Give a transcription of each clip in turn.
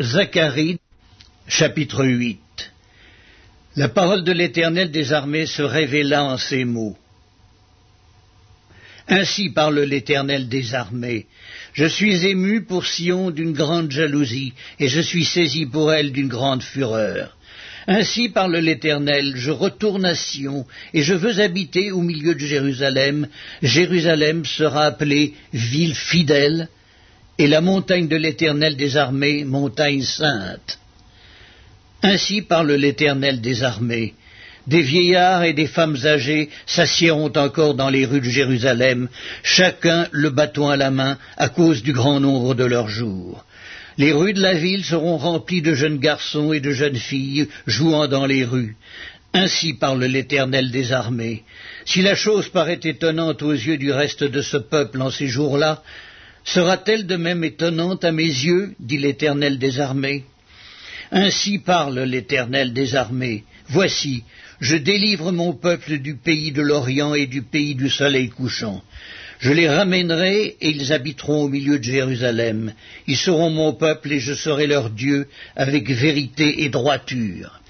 Zacharie, chapitre 8 La parole de l'Éternel des armées se révéla en ces mots. Ainsi parle l'Éternel des armées. Je suis ému pour Sion d'une grande jalousie, et je suis saisi pour elle d'une grande fureur. Ainsi parle l'Éternel, je retourne à Sion, et je veux habiter au milieu de Jérusalem. Jérusalem sera appelée ville fidèle, et la montagne de l'Éternel des armées, montagne sainte. Ainsi parle l'Éternel des armées. Des vieillards et des femmes âgées s'assiéront encore dans les rues de Jérusalem, chacun le bâton à la main à cause du grand nombre de leurs jours. Les rues de la ville seront remplies de jeunes garçons et de jeunes filles jouant dans les rues. Ainsi parle l'Éternel des armées. Si la chose paraît étonnante aux yeux du reste de ce peuple en ces jours-là, Sera-t-elle de même étonnante à mes yeux dit l'Éternel des armées. Ainsi parle l'Éternel des armées. Voici, je délivre mon peuple du pays de l'Orient et du pays du soleil couchant. Je les ramènerai et ils habiteront au milieu de Jérusalem. Ils seront mon peuple et je serai leur Dieu avec vérité et droiture.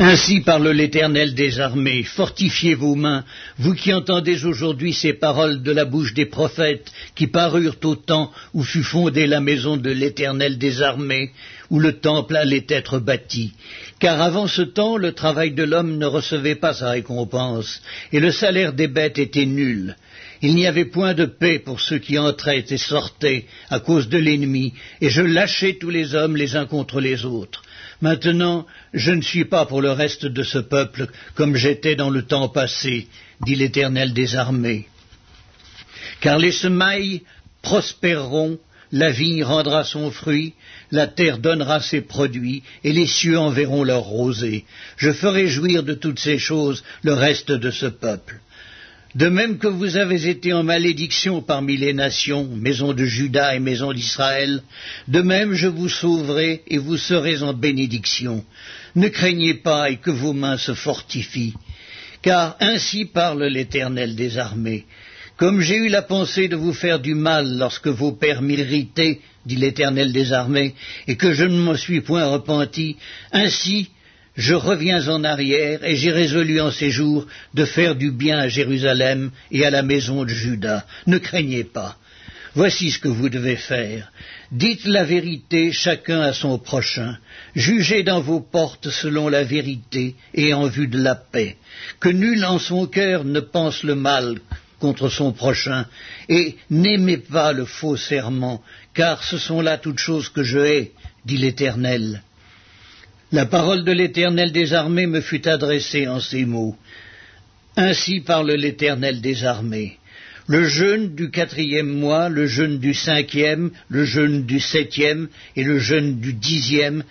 Ainsi parle l'Éternel des armées, fortifiez vos mains, vous qui entendez aujourd'hui ces paroles de la bouche des prophètes, qui parurent au temps où fut fondée la maison de l'Éternel des armées, où le temple allait être bâti. Car avant ce temps, le travail de l'homme ne recevait pas sa récompense, et le salaire des bêtes était nul. Il n'y avait point de paix pour ceux qui entraient et sortaient à cause de l'ennemi, et je lâchais tous les hommes les uns contre les autres. Maintenant, je ne suis pas pour le reste de ce peuple comme j'étais dans le temps passé, dit l'Éternel des armées. Car les semailles prospéreront, la vigne rendra son fruit, la terre donnera ses produits, et les cieux enverront leur rosée. Je ferai jouir de toutes ces choses le reste de ce peuple. De même que vous avez été en malédiction parmi les nations, maison de Juda et maison d'Israël, de même je vous sauverai et vous serez en bénédiction. Ne craignez pas et que vos mains se fortifient. Car ainsi parle l'Éternel des armées. Comme j'ai eu la pensée de vous faire du mal lorsque vos pères m'irritaient, dit l'Éternel des armées, et que je ne me suis point repenti, ainsi je reviens en arrière et j'ai résolu en ces jours de faire du bien à Jérusalem et à la maison de Juda. Ne craignez pas. Voici ce que vous devez faire. Dites la vérité chacun à son prochain. Jugez dans vos portes selon la vérité et en vue de la paix. Que nul en son cœur ne pense le mal contre son prochain, et n'aimez pas le faux serment, car ce sont là toutes choses que je hais, dit l'Éternel. La parole de l'Éternel des armées me fut adressée en ces mots. Ainsi parle l'Éternel des armées. Le jeûne du quatrième mois, le jeûne du cinquième, le jeûne du septième et le jeûne du dixième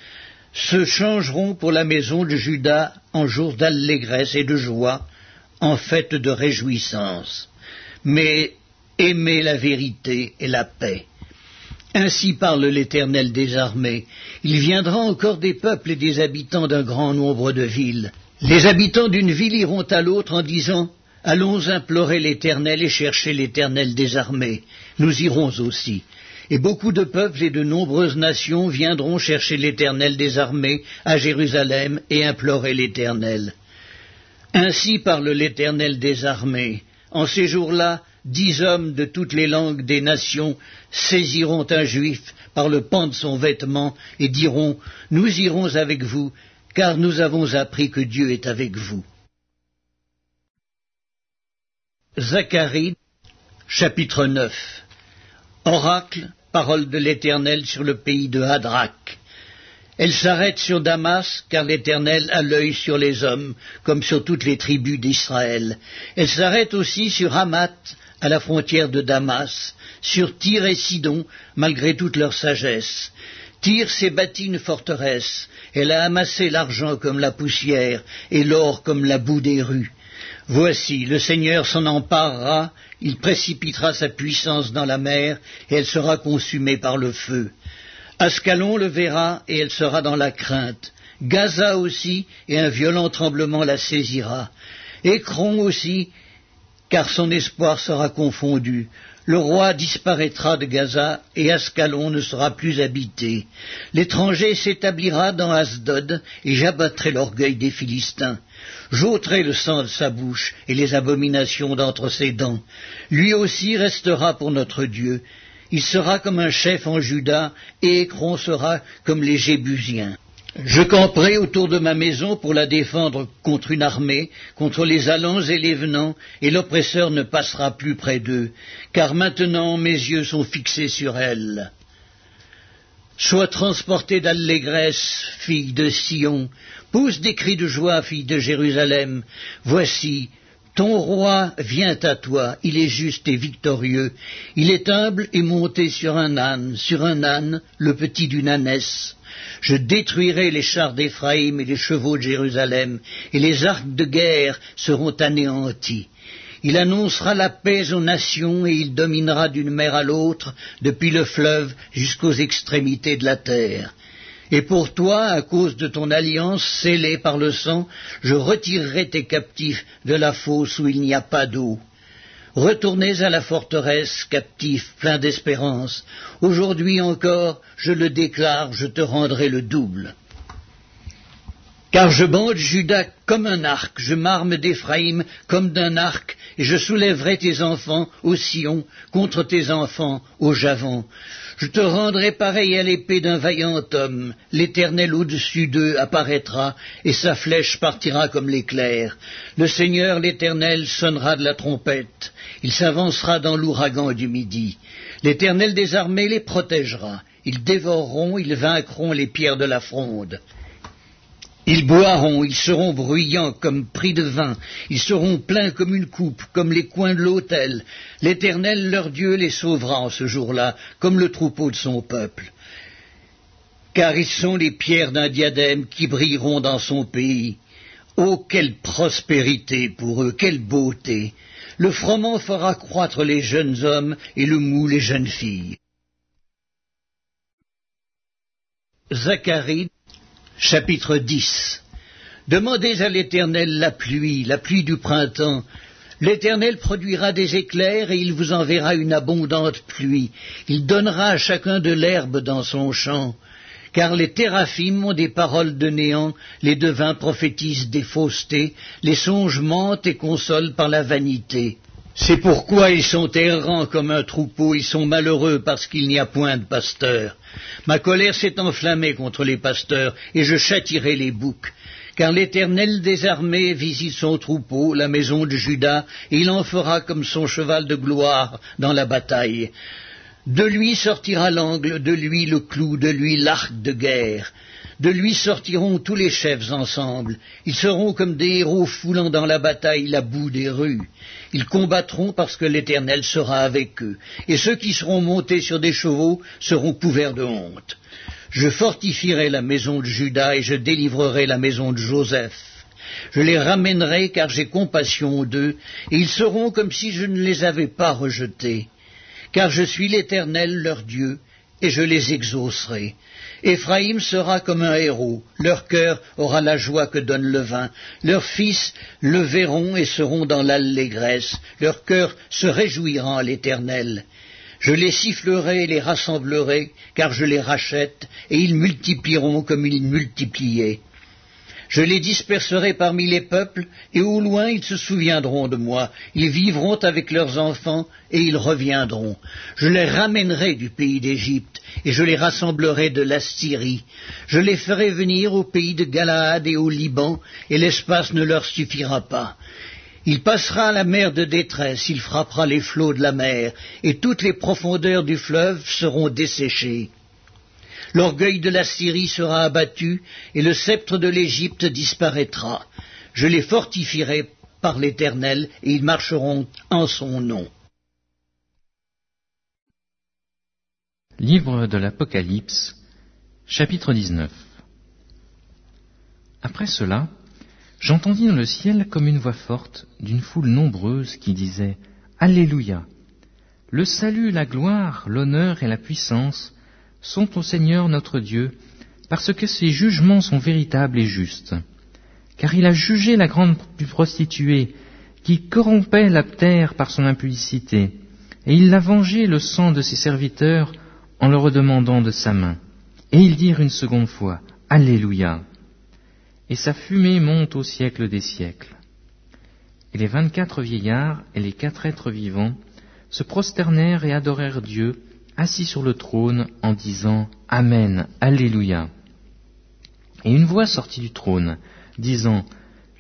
se changeront pour la maison de Judas en jours d'allégresse et de joie, en fête de réjouissance. Mais aimez la vérité et la paix. Ainsi parle l'Éternel des armées. Il viendra encore des peuples et des habitants d'un grand nombre de villes. Les habitants d'une ville iront à l'autre en disant Allons implorer l'Éternel et chercher l'Éternel des armées. Nous irons aussi. Et beaucoup de peuples et de nombreuses nations viendront chercher l'Éternel des armées à Jérusalem et implorer l'Éternel. Ainsi parle l'Éternel des armées. En ces jours-là, dix hommes de toutes les langues des nations saisiront un juif par le pan de son vêtement et diront Nous irons avec vous, car nous avons appris que Dieu est avec vous. Zacharie, chapitre 9 Oracle, parole de l'Éternel sur le pays de Hadrach. Elle s'arrête sur Damas, car l'Éternel a l'œil sur les hommes, comme sur toutes les tribus d'Israël. Elle s'arrête aussi sur Hamath, à la frontière de Damas, sur Tyr et Sidon, malgré toute leur sagesse. Tyr s'est bâti une forteresse, elle a amassé l'argent comme la poussière, et l'or comme la boue des rues. Voici, le Seigneur s'en emparera, il précipitera sa puissance dans la mer, et elle sera consumée par le feu. Ascalon le verra, et elle sera dans la crainte. Gaza aussi, et un violent tremblement la saisira. Écron aussi, car son espoir sera confondu. Le roi disparaîtra de Gaza et Ascalon ne sera plus habité. L'étranger s'établira dans Asdod et j'abattrai l'orgueil des Philistins. J'ôterai le sang de sa bouche et les abominations d'entre ses dents. Lui aussi restera pour notre Dieu. Il sera comme un chef en Juda et Écron sera comme les Jébusiens. Je camperai autour de ma maison pour la défendre contre une armée, contre les allants et les venants, et l'oppresseur ne passera plus près d'eux, car maintenant mes yeux sont fixés sur elle. Sois transportée d'allégresse, fille de Sion, pousse des cris de joie, fille de Jérusalem. Voici, ton roi vient à toi, il est juste et victorieux, il est humble et monté sur un âne, sur un âne, le petit d'une ânesse. Je détruirai les chars d'Éphraïm et les chevaux de Jérusalem, et les arcs de guerre seront anéantis. Il annoncera la paix aux nations et il dominera d'une mer à l'autre, depuis le fleuve jusqu'aux extrémités de la terre. Et pour toi, à cause de ton alliance scellée par le sang, je retirerai tes captifs de la fosse où il n'y a pas d'eau. Retournez à la forteresse, captifs, pleins d'espérance. Aujourd'hui encore, je le déclare, je te rendrai le double. Car je bande Judas comme un arc, je m'arme d'Éphraïm comme d'un arc, et je soulèverai tes enfants au Sion contre tes enfants au Javon. Je te rendrai pareil à l'épée d'un vaillant homme. L'Éternel au-dessus d'eux apparaîtra, et sa flèche partira comme l'éclair. Le Seigneur l'Éternel sonnera de la trompette. Il s'avancera dans l'ouragan du midi. L'Éternel des armées les protégera. Ils dévoreront, ils vaincront les pierres de la fronde. Ils boiront, ils seront bruyants comme pris de vin, ils seront pleins comme une coupe, comme les coins de l'autel. L'Éternel leur Dieu les sauvera en ce jour-là, comme le troupeau de son peuple. Car ils sont les pierres d'un diadème qui brilleront dans son pays. Oh, quelle prospérité pour eux, quelle beauté. Le froment fera croître les jeunes hommes et le mou les jeunes filles. Zacharie Chapitre 10 Demandez à l'Éternel la pluie, la pluie du printemps. L'Éternel produira des éclairs et il vous enverra une abondante pluie. Il donnera à chacun de l'herbe dans son champ. Car les théraphim ont des paroles de néant, les devins prophétisent des faussetés, les songes mentent et consolent par la vanité. C'est pourquoi ils sont errants comme un troupeau, ils sont malheureux parce qu'il n'y a point de pasteur. Ma colère s'est enflammée contre les pasteurs, et je châtirai les boucs. Car l'Éternel des armées visite son troupeau, la maison de Judas, et il en fera comme son cheval de gloire dans la bataille. De lui sortira l'angle, de lui le clou, de lui l'arc de guerre. De lui sortiront tous les chefs ensemble. Ils seront comme des héros foulant dans la bataille la boue des rues. Ils combattront parce que l'Éternel sera avec eux. Et ceux qui seront montés sur des chevaux seront couverts de honte. Je fortifierai la maison de Judas et je délivrerai la maison de Joseph. Je les ramènerai car j'ai compassion d'eux, et ils seront comme si je ne les avais pas rejetés. Car je suis l'Éternel leur Dieu, et je les exaucerai. Éphraïm sera comme un héros, leur cœur aura la joie que donne le vin, leurs fils le verront et seront dans l'allégresse, leur cœur se réjouira à l'Éternel. Je les sifflerai et les rassemblerai, car je les rachète, et ils multiplieront comme ils multipliaient. Je les disperserai parmi les peuples, et au loin ils se souviendront de moi. Ils vivront avec leurs enfants, et ils reviendront. Je les ramènerai du pays d'Égypte, et je les rassemblerai de l'Assyrie. Je les ferai venir au pays de Galaad et au Liban, et l'espace ne leur suffira pas. Il passera la mer de détresse, il frappera les flots de la mer, et toutes les profondeurs du fleuve seront desséchées. L'orgueil de la Syrie sera abattu, et le sceptre de l'Égypte disparaîtra. Je les fortifierai par l'Éternel, et ils marcheront en son nom. Livre de l'Apocalypse, chapitre 19 Après cela, j'entendis dans le ciel comme une voix forte d'une foule nombreuse qui disait Alléluia Le salut, la gloire, l'honneur et la puissance sont au Seigneur notre Dieu, parce que ses jugements sont véritables et justes. Car il a jugé la grande prostituée, qui corrompait la terre par son impudicité, Et il a vengé le sang de ses serviteurs en le redemandant de sa main. Et ils dirent une seconde fois, Alléluia. Et sa fumée monte au siècle des siècles. Et les vingt-quatre vieillards et les quatre êtres vivants se prosternèrent et adorèrent Dieu, assis sur le trône, en disant Amen, Alléluia. Et une voix sortit du trône, disant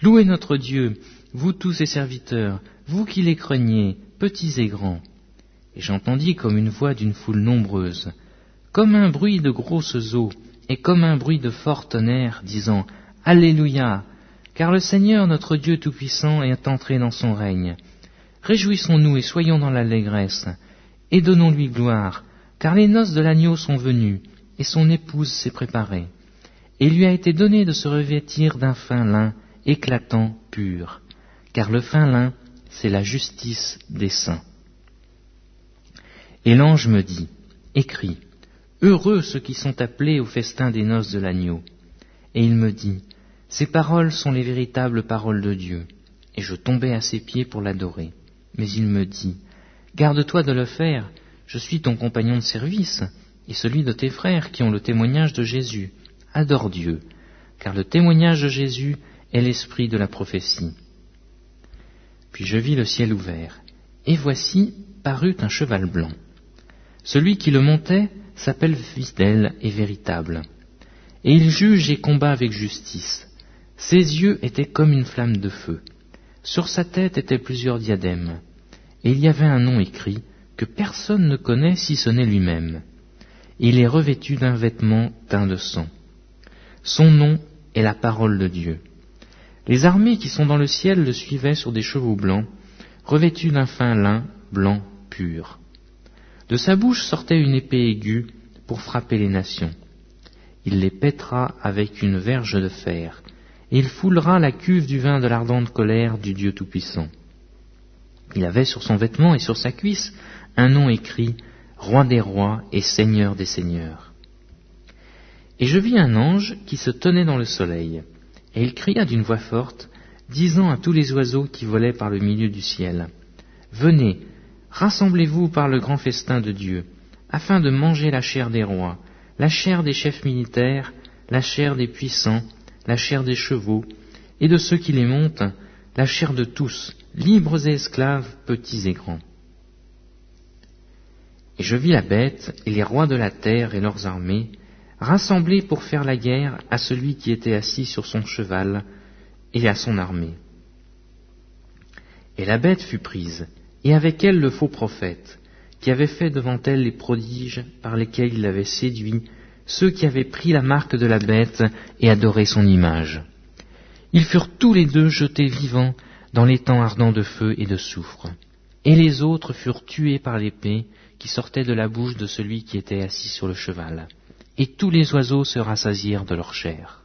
Louez notre Dieu, vous tous ses serviteurs, vous qui les craignez, petits et grands. Et j'entendis comme une voix d'une foule nombreuse, comme un bruit de grosses eaux, et comme un bruit de fort tonnerre, disant Alléluia, car le Seigneur notre Dieu Tout-Puissant est entré dans son règne. Réjouissons-nous et soyons dans l'allégresse, et donnons-lui gloire, car les noces de l'agneau sont venues, et son épouse s'est préparée. Et il lui a été donné de se revêtir d'un fin lin, éclatant, pur, car le fin lin, c'est la justice des saints. Et l'ange me dit, écris, Heureux ceux qui sont appelés au festin des noces de l'agneau. Et il me dit, Ces paroles sont les véritables paroles de Dieu. Et je tombai à ses pieds pour l'adorer. Mais il me dit, Garde-toi de le faire, je suis ton compagnon de service, et celui de tes frères qui ont le témoignage de Jésus. Adore Dieu, car le témoignage de Jésus est l'esprit de la prophétie. Puis je vis le ciel ouvert, et voici parut un cheval blanc. Celui qui le montait s'appelle fidèle et véritable. Et il juge et combat avec justice. Ses yeux étaient comme une flamme de feu. Sur sa tête étaient plusieurs diadèmes. Et il y avait un nom écrit que personne ne connaît si ce n'est lui-même. Il est revêtu d'un vêtement teint de sang. Son nom est la parole de Dieu. Les armées qui sont dans le ciel le suivaient sur des chevaux blancs, revêtus d'un fin lin blanc pur. De sa bouche sortait une épée aiguë pour frapper les nations. Il les pètera avec une verge de fer, et il foulera la cuve du vin de l'ardente colère du Dieu Tout-Puissant. Il avait sur son vêtement et sur sa cuisse un nom écrit Roi des rois et Seigneur des seigneurs. Et je vis un ange qui se tenait dans le soleil, et il cria d'une voix forte, disant à tous les oiseaux qui volaient par le milieu du ciel, Venez, Rassemblez-vous par le grand festin de Dieu, afin de manger la chair des rois, la chair des chefs militaires, la chair des puissants, la chair des chevaux, et de ceux qui les montent, la chair de tous, libres et esclaves, petits et grands. Et je vis la bête et les rois de la terre et leurs armées, rassemblés pour faire la guerre à celui qui était assis sur son cheval et à son armée. Et la bête fut prise, et avec elle le faux prophète, qui avait fait devant elle les prodiges par lesquels il avait séduit ceux qui avaient pris la marque de la bête et adoré son image. Ils furent tous les deux jetés vivants dans les temps ardents de feu et de soufre, et les autres furent tués par l'épée qui sortait de la bouche de celui qui était assis sur le cheval, et tous les oiseaux se rassasièrent de leur chair.